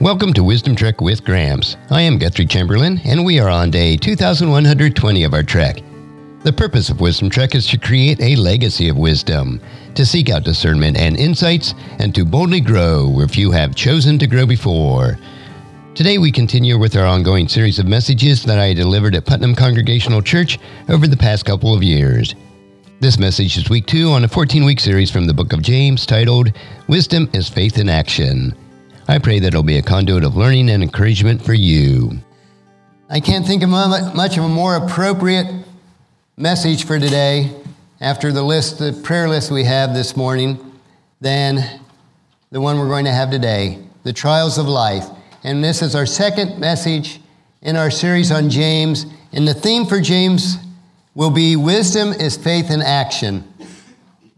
Welcome to Wisdom Trek with Grams. I am Guthrie Chamberlain, and we are on day 2120 of our trek. The purpose of Wisdom Trek is to create a legacy of wisdom, to seek out discernment and insights, and to boldly grow where few have chosen to grow before. Today we continue with our ongoing series of messages that I delivered at Putnam Congregational Church over the past couple of years. This message is week two on a 14 week series from the book of James titled Wisdom is Faith in Action. I pray that it'll be a conduit of learning and encouragement for you. I can't think of much of a more appropriate message for today after the list, the prayer list we have this morning, than the one we're going to have today the trials of life. And this is our second message in our series on James. And the theme for James will be Wisdom is Faith in Action.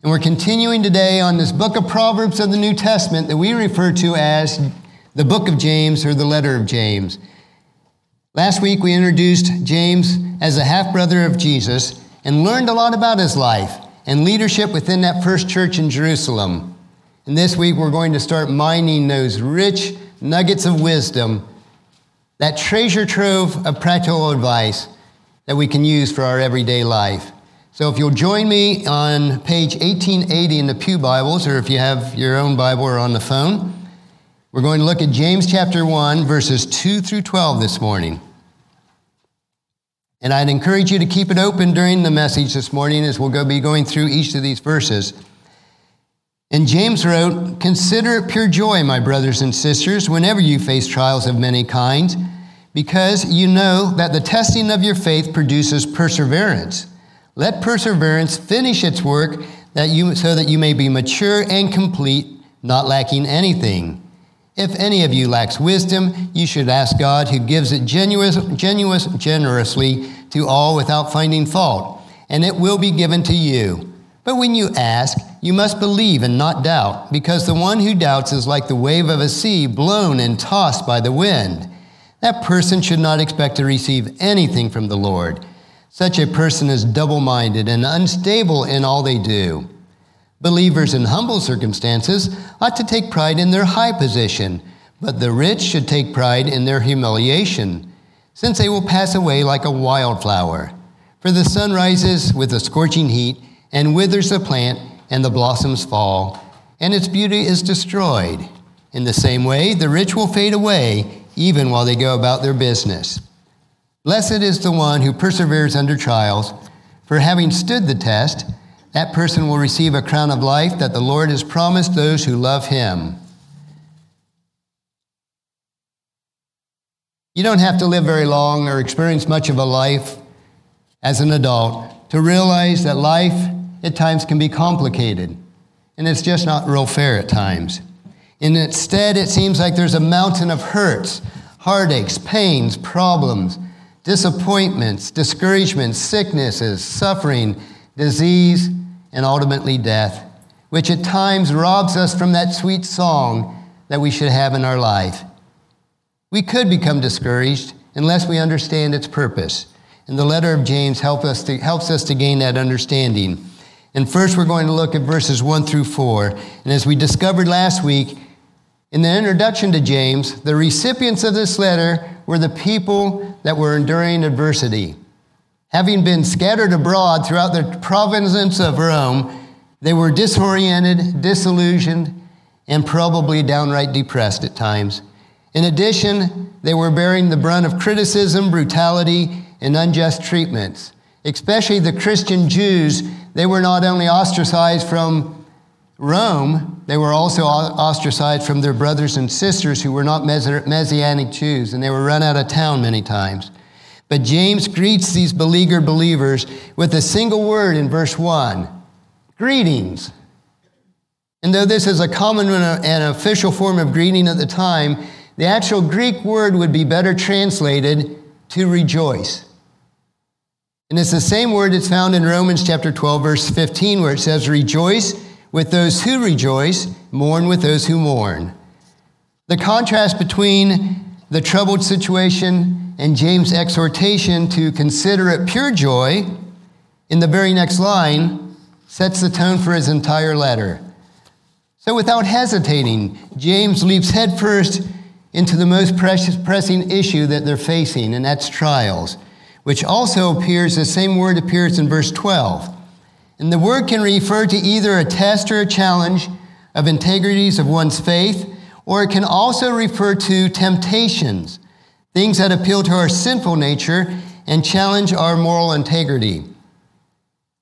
And we're continuing today on this book of Proverbs of the New Testament that we refer to as the book of James or the letter of James. Last week we introduced James as a half brother of Jesus and learned a lot about his life and leadership within that first church in Jerusalem. And this week we're going to start mining those rich nuggets of wisdom, that treasure trove of practical advice that we can use for our everyday life. So if you'll join me on page 1880 in the Pew Bibles, or if you have your own Bible or on the phone, we're going to look at James chapter 1, verses 2 through 12 this morning. And I'd encourage you to keep it open during the message this morning as we'll go be going through each of these verses. And James wrote, Consider it pure joy, my brothers and sisters, whenever you face trials of many kinds, because you know that the testing of your faith produces perseverance. Let perseverance finish its work that you, so that you may be mature and complete, not lacking anything. If any of you lacks wisdom, you should ask God, who gives it genuous, genuous, generously to all without finding fault, and it will be given to you. But when you ask, you must believe and not doubt, because the one who doubts is like the wave of a sea blown and tossed by the wind. That person should not expect to receive anything from the Lord. Such a person is double minded and unstable in all they do. Believers in humble circumstances ought to take pride in their high position, but the rich should take pride in their humiliation, since they will pass away like a wildflower. For the sun rises with a scorching heat and withers the plant, and the blossoms fall, and its beauty is destroyed. In the same way, the rich will fade away even while they go about their business. Blessed is the one who perseveres under trials, for having stood the test, that person will receive a crown of life that the Lord has promised those who love him. You don't have to live very long or experience much of a life as an adult to realize that life at times can be complicated, and it's just not real fair at times. And instead, it seems like there's a mountain of hurts, heartaches, pains, problems disappointments, discouragements, sicknesses, suffering, disease, and ultimately death, which at times robs us from that sweet song that we should have in our life. We could become discouraged unless we understand its purpose. And the letter of James help us to, helps us to gain that understanding. And first, we're going to look at verses 1 through 4. And as we discovered last week, in the introduction to James, the recipients of this letter were the people that were enduring adversity. Having been scattered abroad throughout the provinces of Rome, they were disoriented, disillusioned, and probably downright depressed at times. In addition, they were bearing the brunt of criticism, brutality, and unjust treatments. Especially the Christian Jews, they were not only ostracized from Rome, they were also ostracized from their brothers and sisters who were not Messianic Jews, and they were run out of town many times. But James greets these beleaguered believers with a single word in verse 1 greetings. And though this is a common and official form of greeting at the time, the actual Greek word would be better translated to rejoice. And it's the same word that's found in Romans chapter 12, verse 15, where it says, Rejoice with those who rejoice, mourn with those who mourn. The contrast between the troubled situation and James' exhortation to consider it pure joy in the very next line sets the tone for his entire letter. So, without hesitating, James leaps headfirst into the most precious, pressing issue that they're facing, and that's trials, which also appears, the same word appears in verse 12. And the word can refer to either a test or a challenge of integrities of one's faith, or it can also refer to temptations, things that appeal to our sinful nature and challenge our moral integrity.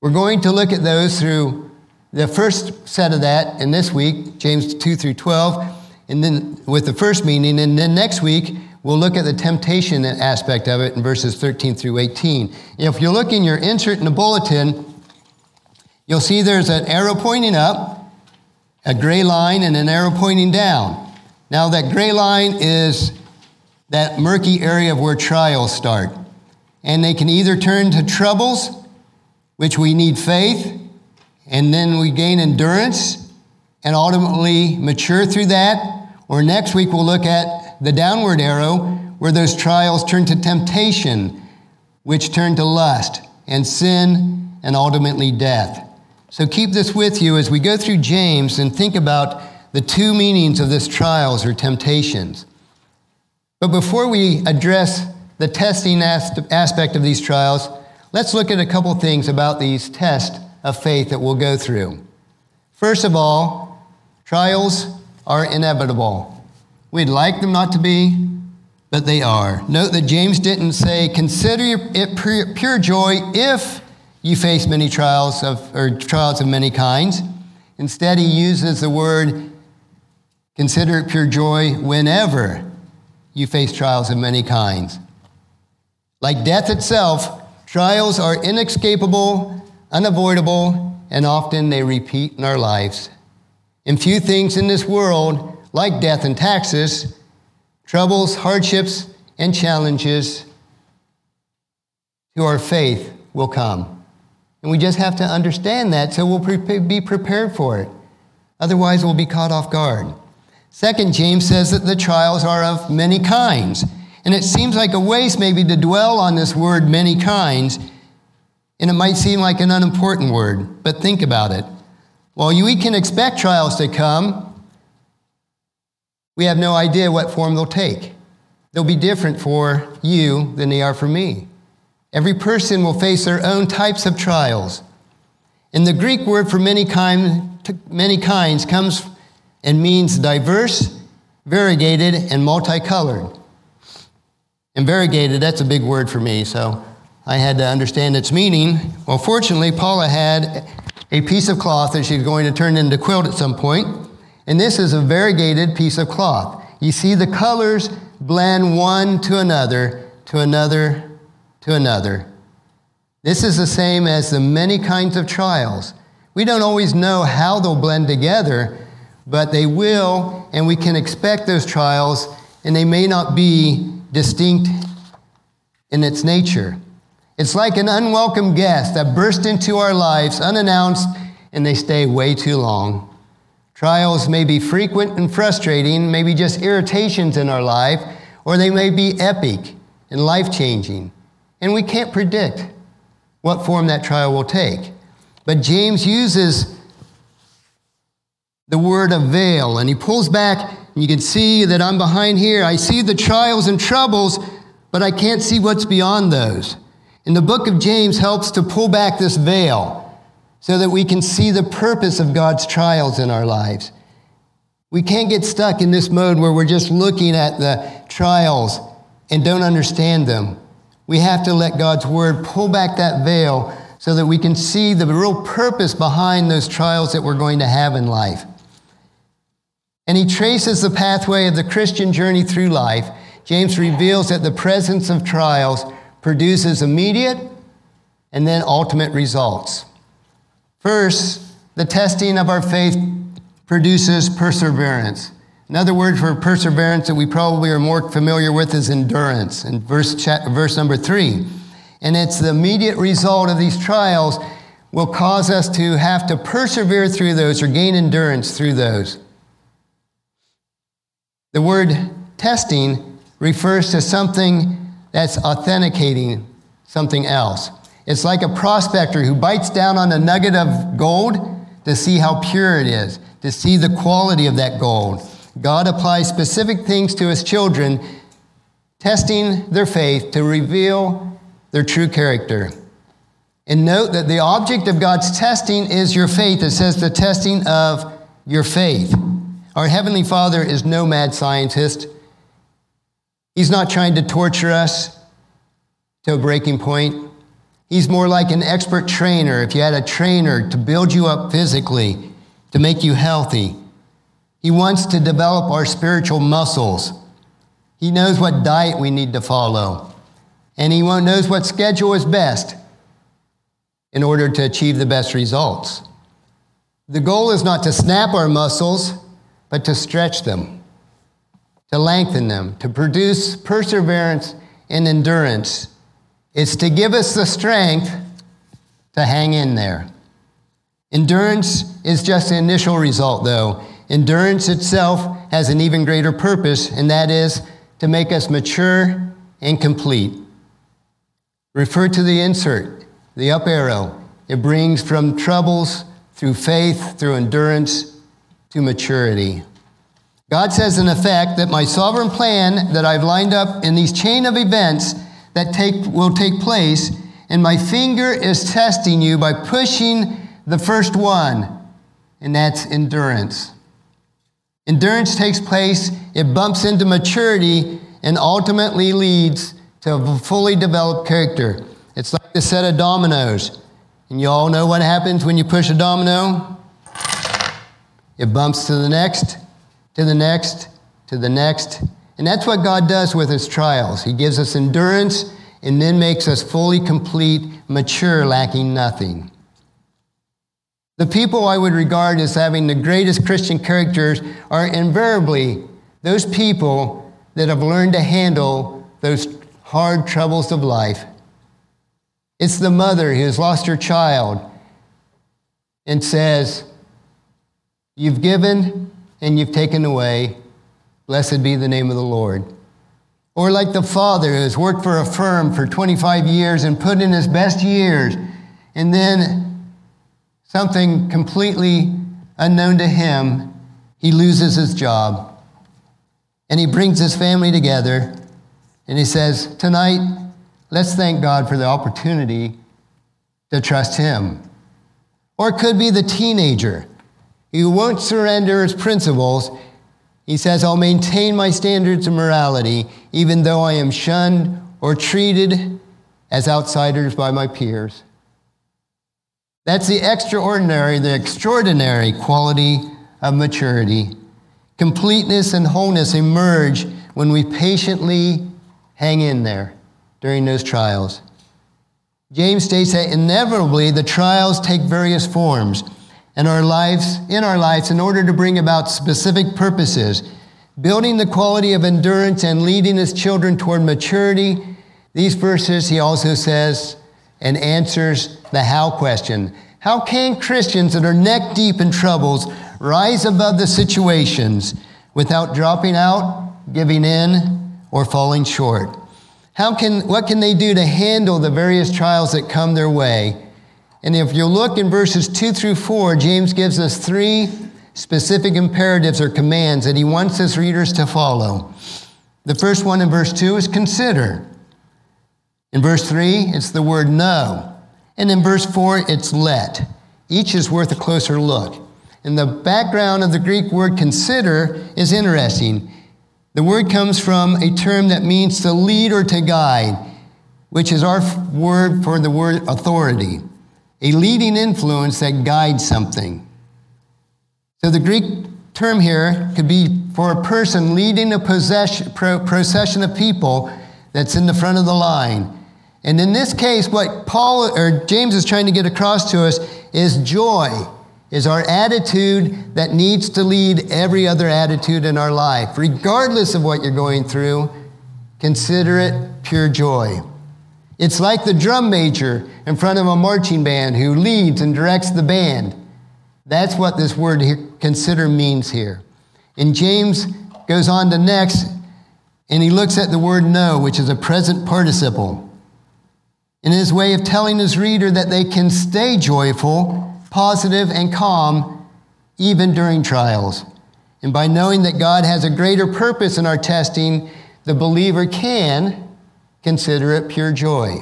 We're going to look at those through the first set of that in this week, James 2 through 12, and then with the first meaning, and then next week, we'll look at the temptation aspect of it in verses 13 through 18. If you look in your insert in the bulletin, you'll see there's an arrow pointing up, a gray line, and an arrow pointing down. Now, that gray line is that murky area of where trials start. And they can either turn to troubles, which we need faith, and then we gain endurance and ultimately mature through that. Or next week, we'll look at the downward arrow where those trials turn to temptation, which turn to lust and sin and ultimately death. So keep this with you as we go through James and think about the two meanings of this trials or temptations. But before we address the testing aspect of these trials, let's look at a couple things about these tests of faith that we'll go through. First of all, trials are inevitable. We'd like them not to be, but they are. Note that James didn't say, consider it pure joy if you face many trials of, or trials of many kinds. Instead, he uses the word, consider it pure joy whenever you face trials of many kinds. Like death itself, trials are inescapable, unavoidable, and often they repeat in our lives. In few things in this world, like death and taxes, troubles, hardships, and challenges to our faith will come. And we just have to understand that so we'll be prepared for it. Otherwise, we'll be caught off guard. Second, James says that the trials are of many kinds. And it seems like a waste maybe to dwell on this word many kinds, and it might seem like an unimportant word, but think about it. While we can expect trials to come, we have no idea what form they'll take. They'll be different for you than they are for me. Every person will face their own types of trials. And the Greek word for many, kind, many kinds comes and means diverse, variegated, and multicolored. And variegated, that's a big word for me, so I had to understand its meaning. Well, fortunately, Paula had a piece of cloth that she's going to turn into quilt at some point, and this is a variegated piece of cloth. You see the colors blend one to another, to another, to another. This is the same as the many kinds of trials. We don't always know how they'll blend together, but they will, and we can expect those trials, and they may not be distinct in its nature. It's like an unwelcome guest that burst into our lives unannounced and they stay way too long. Trials may be frequent and frustrating, maybe just irritations in our life, or they may be epic and life changing. And we can't predict what form that trial will take. But James uses the word of veil, and he pulls back, and you can see that I'm behind here. I see the trials and troubles, but I can't see what's beyond those. And the book of James helps to pull back this veil so that we can see the purpose of God's trials in our lives. We can't get stuck in this mode where we're just looking at the trials and don't understand them. We have to let God's word pull back that veil so that we can see the real purpose behind those trials that we're going to have in life. And he traces the pathway of the Christian journey through life. James reveals that the presence of trials produces immediate and then ultimate results. First, the testing of our faith produces perseverance. Another word for perseverance that we probably are more familiar with is endurance in verse, verse number three. And it's the immediate result of these trials will cause us to have to persevere through those or gain endurance through those. The word testing refers to something that's authenticating something else. It's like a prospector who bites down on a nugget of gold to see how pure it is, to see the quality of that gold. God applies specific things to his children, testing their faith to reveal their true character. And note that the object of God's testing is your faith. It says the testing of your faith. Our Heavenly Father is no mad scientist. He's not trying to torture us to a breaking point. He's more like an expert trainer. If you had a trainer to build you up physically, to make you healthy, he wants to develop our spiritual muscles. He knows what diet we need to follow, and he knows what schedule is best in order to achieve the best results. The goal is not to snap our muscles, but to stretch them, to lengthen them, to produce perseverance and endurance. It's to give us the strength to hang in there. Endurance is just the initial result, though. Endurance itself has an even greater purpose, and that is to make us mature and complete. Refer to the insert, the up arrow. It brings from troubles through faith, through endurance, to maturity. God says, in effect, that my sovereign plan that I've lined up in these chain of events that take, will take place, and my finger is testing you by pushing the first one, and that's endurance. Endurance takes place, it bumps into maturity, and ultimately leads to a fully developed character. It's like the set of dominoes. And you all know what happens when you push a domino? It bumps to the next, to the next, to the next. And that's what God does with his trials. He gives us endurance and then makes us fully complete, mature, lacking nothing. The people I would regard as having the greatest Christian characters are invariably those people that have learned to handle those hard troubles of life. It's the mother who has lost her child and says, You've given and you've taken away. Blessed be the name of the Lord. Or like the father who has worked for a firm for 25 years and put in his best years, and then something completely unknown to him, he loses his job. And he brings his family together and he says, Tonight, let's thank God for the opportunity to trust him. Or it could be the teenager who won't surrender his principles. He says, I'll maintain my standards of morality even though I am shunned or treated as outsiders by my peers. That's the extraordinary, the extraordinary quality of maturity. Completeness and wholeness emerge when we patiently hang in there during those trials. James states that inevitably the trials take various forms in our lives, in our lives in order to bring about specific purposes, building the quality of endurance and leading his children toward maturity. These verses, he also says, and answers the how question. How can Christians that are neck deep in troubles rise above the situations without dropping out, giving in, or falling short? How can, what can they do to handle the various trials that come their way? And if you look in verses 2 through 4, James gives us three specific imperatives or commands that he wants his readers to follow. The first one in verse 2 is consider. In verse 3, it's the word know. And in verse 4, it's let. Each is worth a closer look. And the background of the Greek word consider is interesting. The word comes from a term that means to lead or to guide, which is our word for the word authority, a leading influence that guides something. So the Greek term here could be for a person leading a procession of people that's in the front of the line. And in this case, what Paul or James is trying to get across to us is joy is our attitude that needs to lead every other attitude in our life. Regardless of what you're going through, consider it pure joy. It's like the drum major in front of a marching band who leads and directs the band. That's what this word consider means here. And James goes on to next, and he looks at the word know, which is a present participle in his way of telling his reader that they can stay joyful, positive, and calm even during trials. And by knowing that God has a greater purpose in our testing, the believer can consider it pure joy.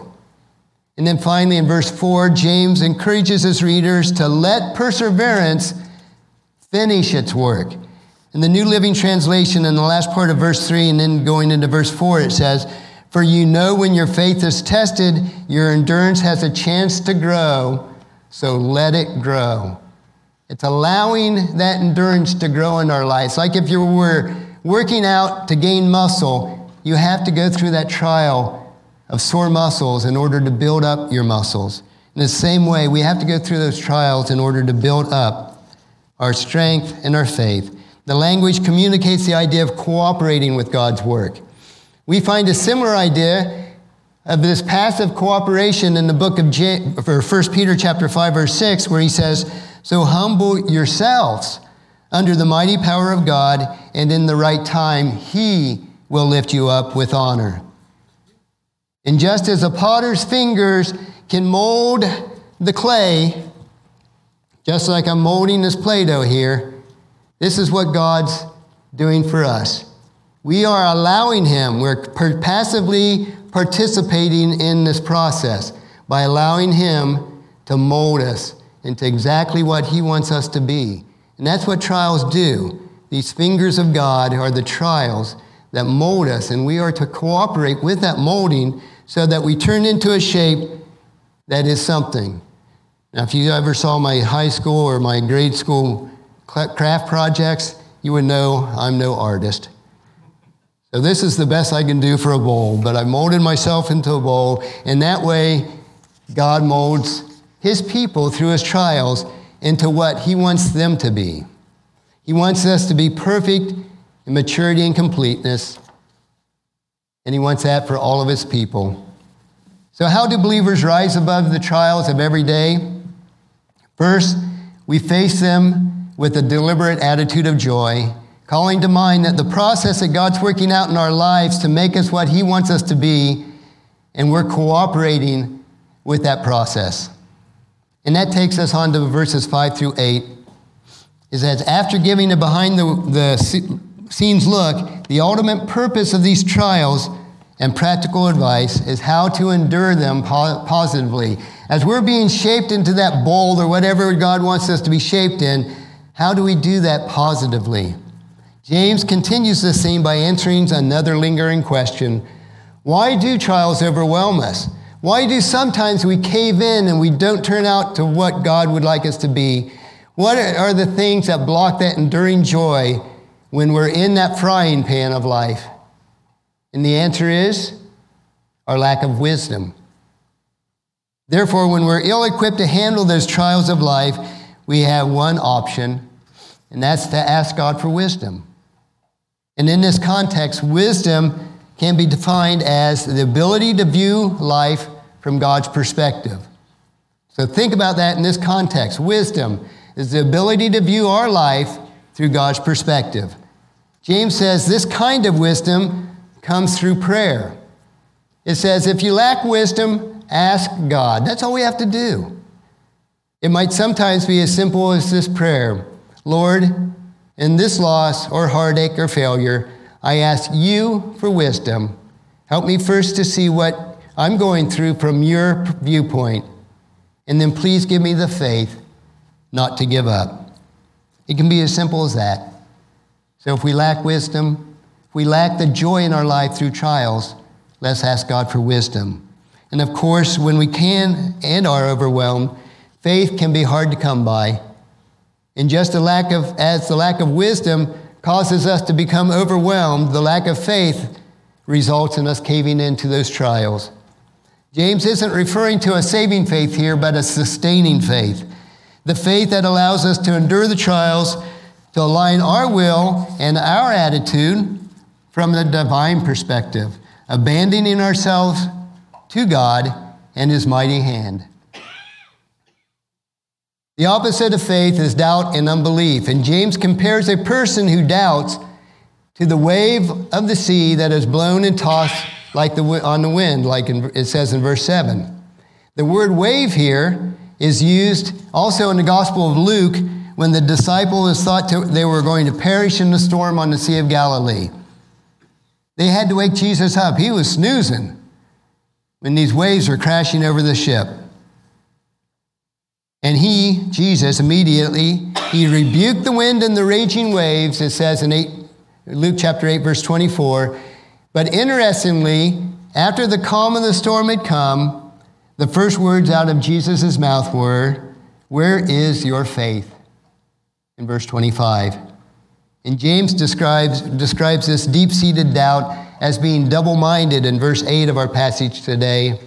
And then finally, in verse 4, James encourages his readers to let perseverance finish its work. In the New Living Translation, in the last part of verse 3, and then going into verse 4, it says, For you know when your faith is tested, your endurance has a chance to grow, so let it grow. It's allowing that endurance to grow in our lives. Like if you were working out to gain muscle, you have to go through that trial of sore muscles in order to build up your muscles. In the same way, we have to go through those trials in order to build up our strength and our faith. The language communicates the idea of cooperating with God's work. We find a similar idea of this passive cooperation in the book of J- 1 Peter chapter 5 verse 6 where he says, "So humble yourselves under the mighty power of God, and in the right time he will lift you up with honor." And just as a potter's fingers can mold the clay, just like I'm molding this Play Doh here, this is what God's doing for us. We are allowing Him, we're passively participating in this process by allowing Him to mold us into exactly what He wants us to be. And that's what trials do. These fingers of God are the trials that mold us, and we are to cooperate with that molding so that we turn into a shape that is something. Now, if you ever saw my high school or my grade school craft projects, you would know I'm no artist. So this is the best I can do for a bowl, but I molded myself into a bowl, and that way God molds his people through his trials into what he wants them to be. He wants us to be perfect in maturity and completeness, and he wants that for all of his people. So, how do believers rise above the trials of every day? First, we face them with a deliberate attitude of joy calling to mind that the process that God's working out in our lives to make us what He wants us to be, and we're cooperating with that process. And that takes us on to verses 5 through 8. Is that after giving a behind the, the scenes look, the ultimate purpose of these trials and practical advice is how to endure them po- positively. As we're being shaped into that bowl or whatever God wants us to be shaped in, how do we do that positively? James continues this theme by answering another lingering question Why do trials overwhelm us? Why do sometimes we cave in and we don't turn out to what God would like us to be? What are the things that block that enduring joy when we're in that frying pan of life? And the answer is our lack of wisdom. Therefore, when we're ill equipped to handle those trials of life, we have one option, and that's to ask God for wisdom. And in this context, wisdom can be defined as the ability to view life from God's perspective. So think about that in this context. Wisdom is the ability to view our life through God's perspective. James says this kind of wisdom comes through prayer. It says, if you lack wisdom, ask God. That's all we have to do. It might sometimes be as simple as this prayer Lord, in this loss or heartache or failure, I ask you for wisdom. Help me first to see what I'm going through from your viewpoint, and then please give me the faith not to give up. It can be as simple as that. So if we lack wisdom, if we lack the joy in our life through trials, let's ask God for wisdom. And of course, when we can and are overwhelmed, faith can be hard to come by. And just a lack of, as the lack of wisdom causes us to become overwhelmed, the lack of faith results in us caving into those trials. James isn't referring to a saving faith here, but a sustaining faith. The faith that allows us to endure the trials, to align our will and our attitude from the divine perspective, abandoning ourselves to God and His mighty hand. The opposite of faith is doubt and unbelief. And James compares a person who doubts to the wave of the sea that is blown and tossed like the, on the wind, like in, it says in verse 7. The word wave here is used also in the Gospel of Luke when the disciples thought to, they were going to perish in the storm on the Sea of Galilee. They had to wake Jesus up. He was snoozing when these waves were crashing over the ship. And he, Jesus, immediately, he rebuked the wind and the raging waves, it says in 8, Luke chapter 8, verse 24. But interestingly, after the calm of the storm had come, the first words out of Jesus' mouth were, Where is your faith? In verse 25. And James describes, describes this deep seated doubt as being double minded in verse 8 of our passage today.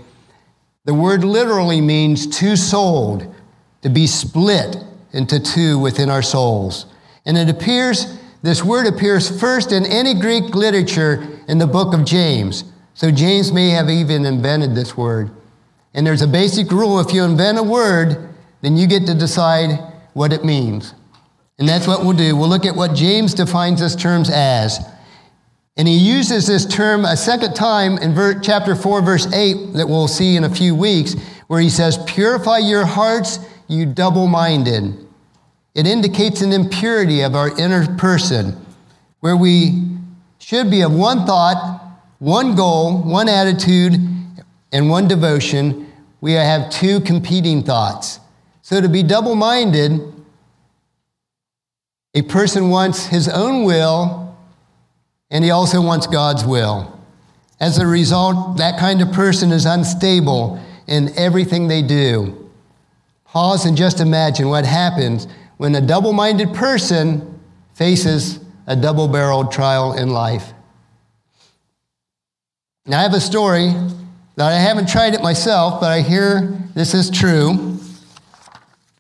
The word literally means two souled, to be split into two within our souls. And it appears, this word appears first in any Greek literature in the book of James. So James may have even invented this word. And there's a basic rule if you invent a word, then you get to decide what it means. And that's what we'll do. We'll look at what James defines this terms as. And he uses this term a second time in ver- chapter 4, verse 8, that we'll see in a few weeks, where he says, Purify your hearts, you double minded. It indicates an impurity of our inner person, where we should be of one thought, one goal, one attitude, and one devotion. We have two competing thoughts. So to be double minded, a person wants his own will and he also wants God's will. As a result, that kind of person is unstable in everything they do. Pause and just imagine what happens when a double minded person faces a double barreled trial in life. Now, I have a story that I haven't tried it myself, but I hear this is true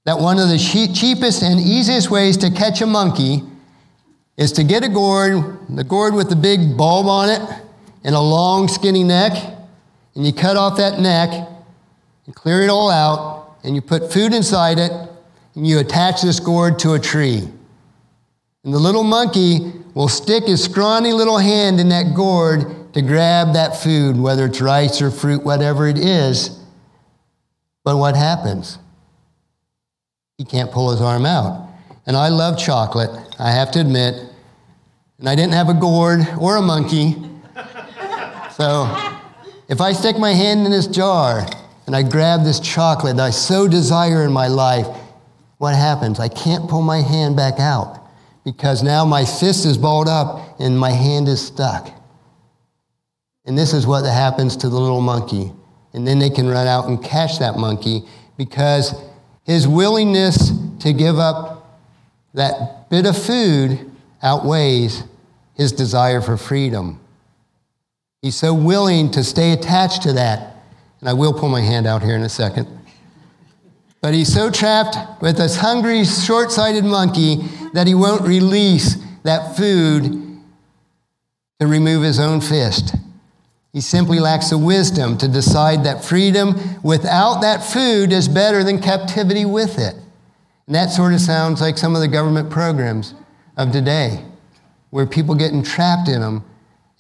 that one of the cheapest and easiest ways to catch a monkey is to get a gourd, the gourd with the big bulb on it and a long skinny neck, and you cut off that neck and clear it all out, and you put food inside it, and you attach this gourd to a tree. And the little monkey will stick his scrawny little hand in that gourd to grab that food, whether it's rice or fruit, whatever it is. But what happens? He can't pull his arm out. And I love chocolate, I have to admit. And I didn't have a gourd or a monkey. So if I stick my hand in this jar and I grab this chocolate that I so desire in my life, what happens? I can't pull my hand back out because now my fist is balled up and my hand is stuck. And this is what happens to the little monkey. And then they can run out and catch that monkey because his willingness to give up that bit of food outweighs his desire for freedom. He's so willing to stay attached to that. And I will pull my hand out here in a second. But he's so trapped with this hungry, short sighted monkey that he won't release that food to remove his own fist. He simply lacks the wisdom to decide that freedom without that food is better than captivity with it. And that sort of sounds like some of the government programs of today, where people get entrapped in them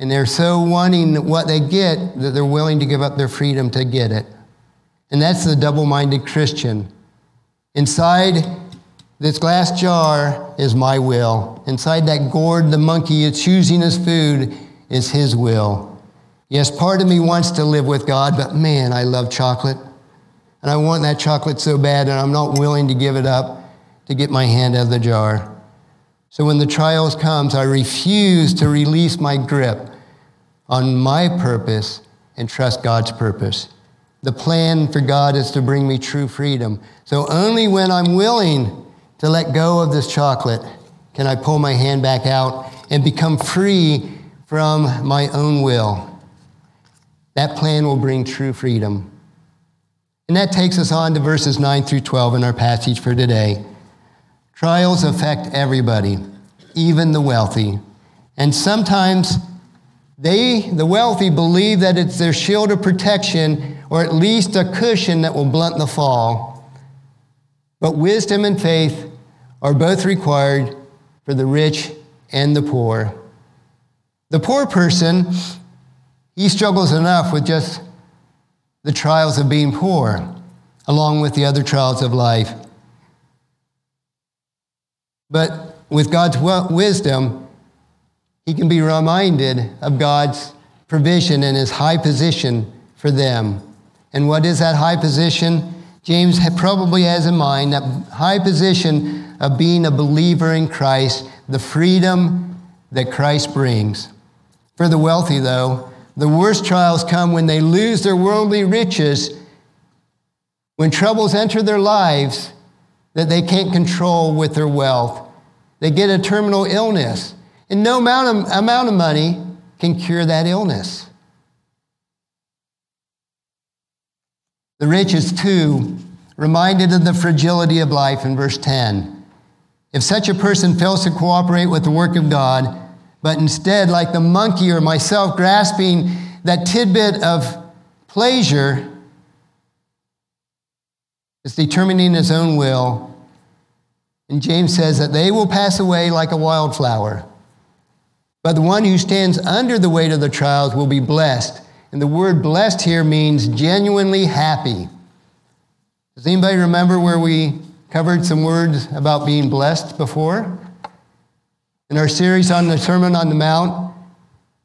and they're so wanting what they get that they're willing to give up their freedom to get it. And that's the double minded Christian. Inside this glass jar is my will. Inside that gourd, the monkey is choosing his food is his will. Yes, part of me wants to live with God, but man, I love chocolate. And I want that chocolate so bad, and I'm not willing to give it up to get my hand out of the jar. So when the trials comes, I refuse to release my grip on my purpose and trust God's purpose. The plan for God is to bring me true freedom. So only when I'm willing to let go of this chocolate can I pull my hand back out and become free from my own will. That plan will bring true freedom. And that takes us on to verses 9 through 12 in our passage for today. Trials affect everybody, even the wealthy. And sometimes they, the wealthy, believe that it's their shield of protection or at least a cushion that will blunt the fall. But wisdom and faith are both required for the rich and the poor. The poor person he struggles enough with just the trials of being poor, along with the other trials of life. But with God's wisdom, he can be reminded of God's provision and his high position for them. And what is that high position? James probably has in mind that high position of being a believer in Christ, the freedom that Christ brings. For the wealthy, though, the worst trials come when they lose their worldly riches, when troubles enter their lives that they can't control with their wealth. They get a terminal illness, and no amount of, amount of money can cure that illness. The rich is too reminded of the fragility of life in verse 10. If such a person fails to cooperate with the work of God, but instead, like the monkey or myself, grasping that tidbit of pleasure, is determining his own will. And James says that they will pass away like a wildflower. But the one who stands under the weight of the trials will be blessed. And the word blessed here means genuinely happy. Does anybody remember where we covered some words about being blessed before? In our series on the Sermon on the Mount,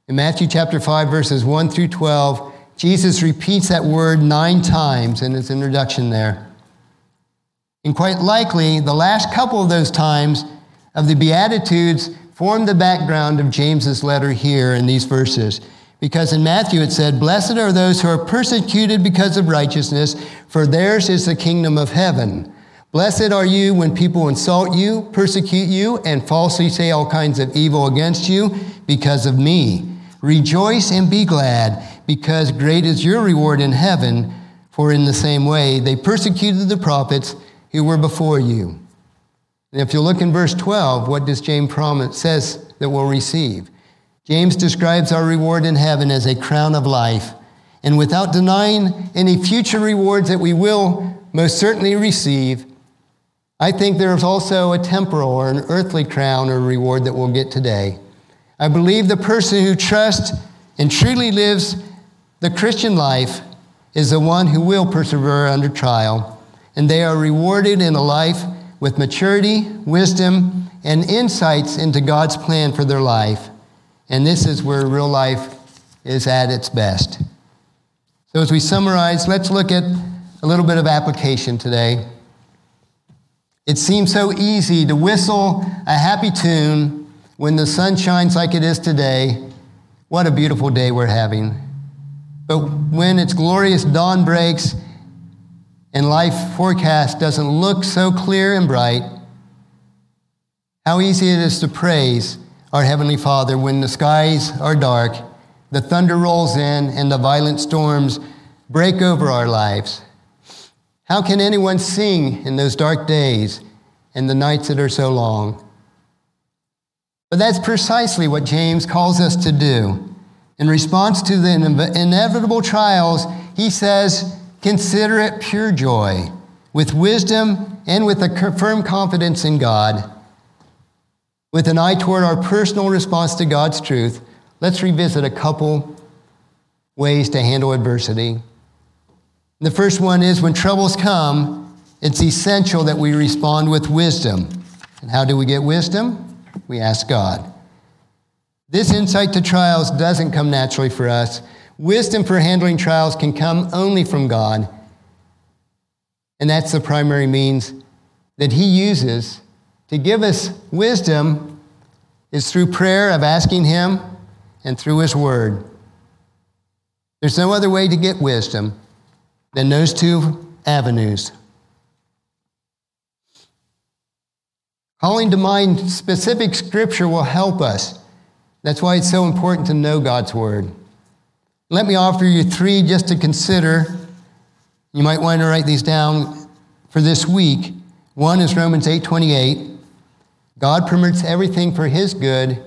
in Matthew chapter 5, verses 1 through 12, Jesus repeats that word nine times in his introduction there. And quite likely, the last couple of those times of the Beatitudes form the background of James's letter here in these verses. Because in Matthew it said, Blessed are those who are persecuted because of righteousness, for theirs is the kingdom of heaven. Blessed are you when people insult you, persecute you, and falsely say all kinds of evil against you because of me. Rejoice and be glad, because great is your reward in heaven, for in the same way they persecuted the prophets who were before you. And if you look in verse 12, what does James promise says that we'll receive? James describes our reward in heaven as a crown of life. And without denying any future rewards that we will most certainly receive, I think there is also a temporal or an earthly crown or reward that we'll get today. I believe the person who trusts and truly lives the Christian life is the one who will persevere under trial, and they are rewarded in a life with maturity, wisdom, and insights into God's plan for their life. And this is where real life is at its best. So, as we summarize, let's look at a little bit of application today. It seems so easy to whistle a happy tune when the sun shines like it is today. What a beautiful day we're having. But when its glorious dawn breaks and life forecast doesn't look so clear and bright, how easy it is to praise our Heavenly Father, when the skies are dark, the thunder rolls in, and the violent storms break over our lives. How can anyone sing in those dark days and the nights that are so long? But that's precisely what James calls us to do. In response to the inevitable trials, he says, Consider it pure joy, with wisdom and with a firm confidence in God. With an eye toward our personal response to God's truth, let's revisit a couple ways to handle adversity. The first one is when troubles come, it's essential that we respond with wisdom. And how do we get wisdom? We ask God. This insight to trials doesn't come naturally for us. Wisdom for handling trials can come only from God. And that's the primary means that He uses to give us wisdom is through prayer of asking Him and through His Word. There's no other way to get wisdom than those two avenues. Calling to mind specific scripture will help us. That's why it's so important to know God's Word. Let me offer you three just to consider. You might want to write these down for this week. One is Romans 8 28. God permits everything for his good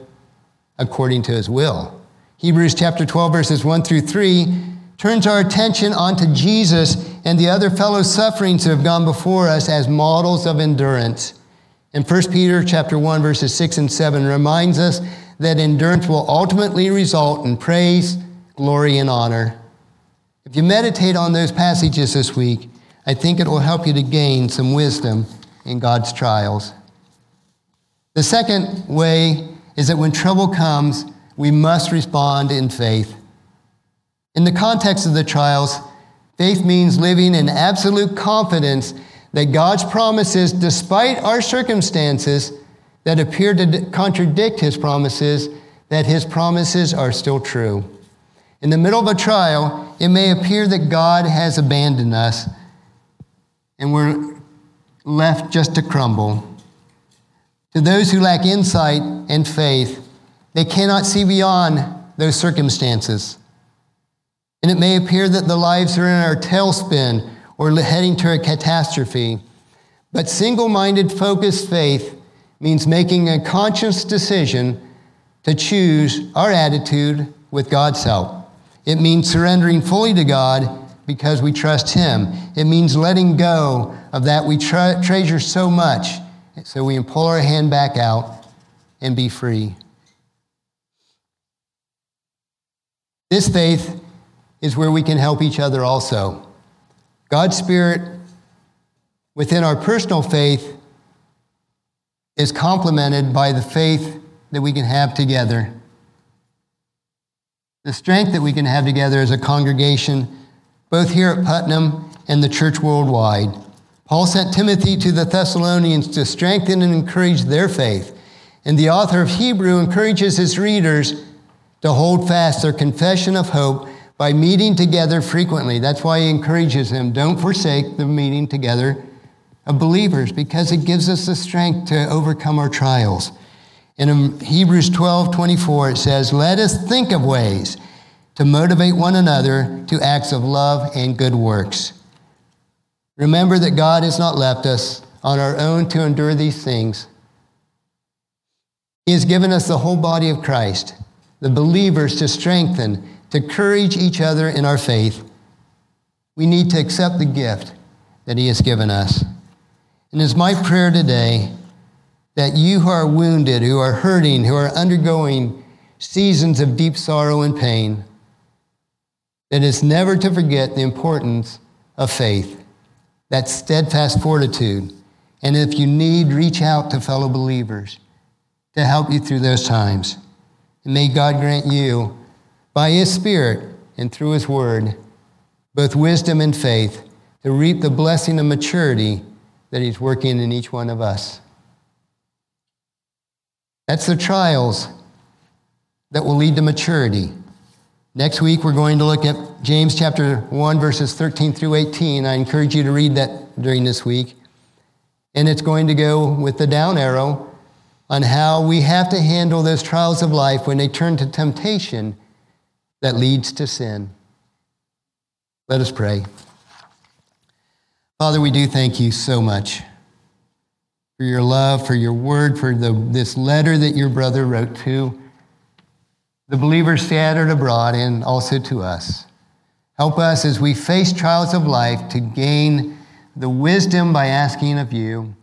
according to his will. Hebrews chapter 12, verses 1 through 3 turns our attention onto Jesus and the other fellow sufferings who have gone before us as models of endurance. And 1 Peter chapter 1, verses 6 and 7 reminds us that endurance will ultimately result in praise, glory, and honor. If you meditate on those passages this week, I think it will help you to gain some wisdom in God's trials. The second way is that when trouble comes, we must respond in faith. In the context of the trials, faith means living in absolute confidence that God's promises, despite our circumstances that appear to contradict his promises, that his promises are still true. In the middle of a trial, it may appear that God has abandoned us and we're left just to crumble. To those who lack insight and faith, they cannot see beyond those circumstances. And it may appear that the lives are in our tailspin or heading to a catastrophe. But single minded, focused faith means making a conscious decision to choose our attitude with God's help. It means surrendering fully to God because we trust Him. It means letting go of that we tre- treasure so much so we can pull our hand back out and be free. This faith is where we can help each other also. God's Spirit within our personal faith is complemented by the faith that we can have together. The strength that we can have together as a congregation, both here at Putnam and the church worldwide. Paul sent Timothy to the Thessalonians to strengthen and encourage their faith. And the author of Hebrew encourages his readers to hold fast their confession of hope by meeting together frequently. That's why he encourages them don't forsake the meeting together of believers because it gives us the strength to overcome our trials. In Hebrews 12 24, it says, Let us think of ways to motivate one another to acts of love and good works. Remember that God has not left us on our own to endure these things. He has given us the whole body of Christ, the believers to strengthen to encourage each other in our faith, we need to accept the gift that He has given us. And it's my prayer today that you who are wounded, who are hurting, who are undergoing seasons of deep sorrow and pain, that it's never to forget the importance of faith, that steadfast fortitude. And if you need, reach out to fellow believers to help you through those times. And may God grant you by His Spirit and through His Word, both wisdom and faith, to reap the blessing of maturity that He's working in each one of us. That's the trials that will lead to maturity. Next week, we're going to look at James chapter 1, verses 13 through 18. I encourage you to read that during this week. And it's going to go with the down arrow on how we have to handle those trials of life when they turn to temptation that leads to sin. Let us pray. Father, we do thank you so much for your love, for your word, for the, this letter that your brother wrote to the believers scattered abroad and also to us. Help us as we face trials of life to gain the wisdom by asking of you,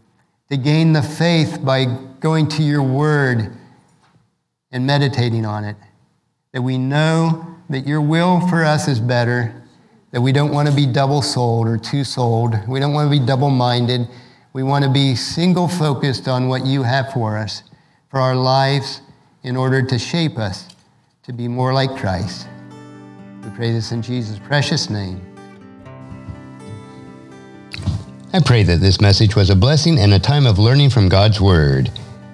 to gain the faith by going to your word and meditating on it, that we know that your will for us is better, that we don't want to be double souled or two souled. We don't want to be double minded. We want to be single focused on what you have for us, for our lives, in order to shape us to be more like Christ. We pray this in Jesus' precious name. I pray that this message was a blessing and a time of learning from God's Word.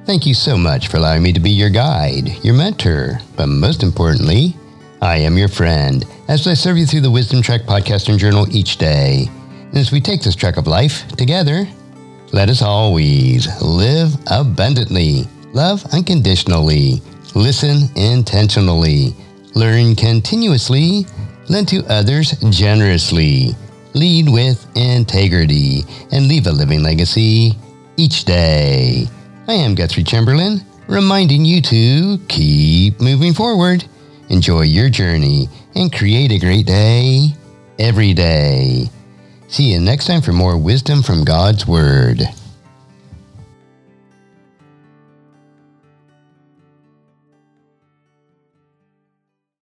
Thank you so much for allowing me to be your guide, your mentor, but most importantly, I am your friend as I serve you through the Wisdom Trek podcast and journal each day. And as we take this trek of life together, let us always live abundantly, love unconditionally, listen intentionally, learn continuously, lend to others generously, lead with integrity, and leave a living legacy each day. I am Guthrie Chamberlain, reminding you to keep moving forward Enjoy your journey and create a great day every day. See you next time for more wisdom from God's Word.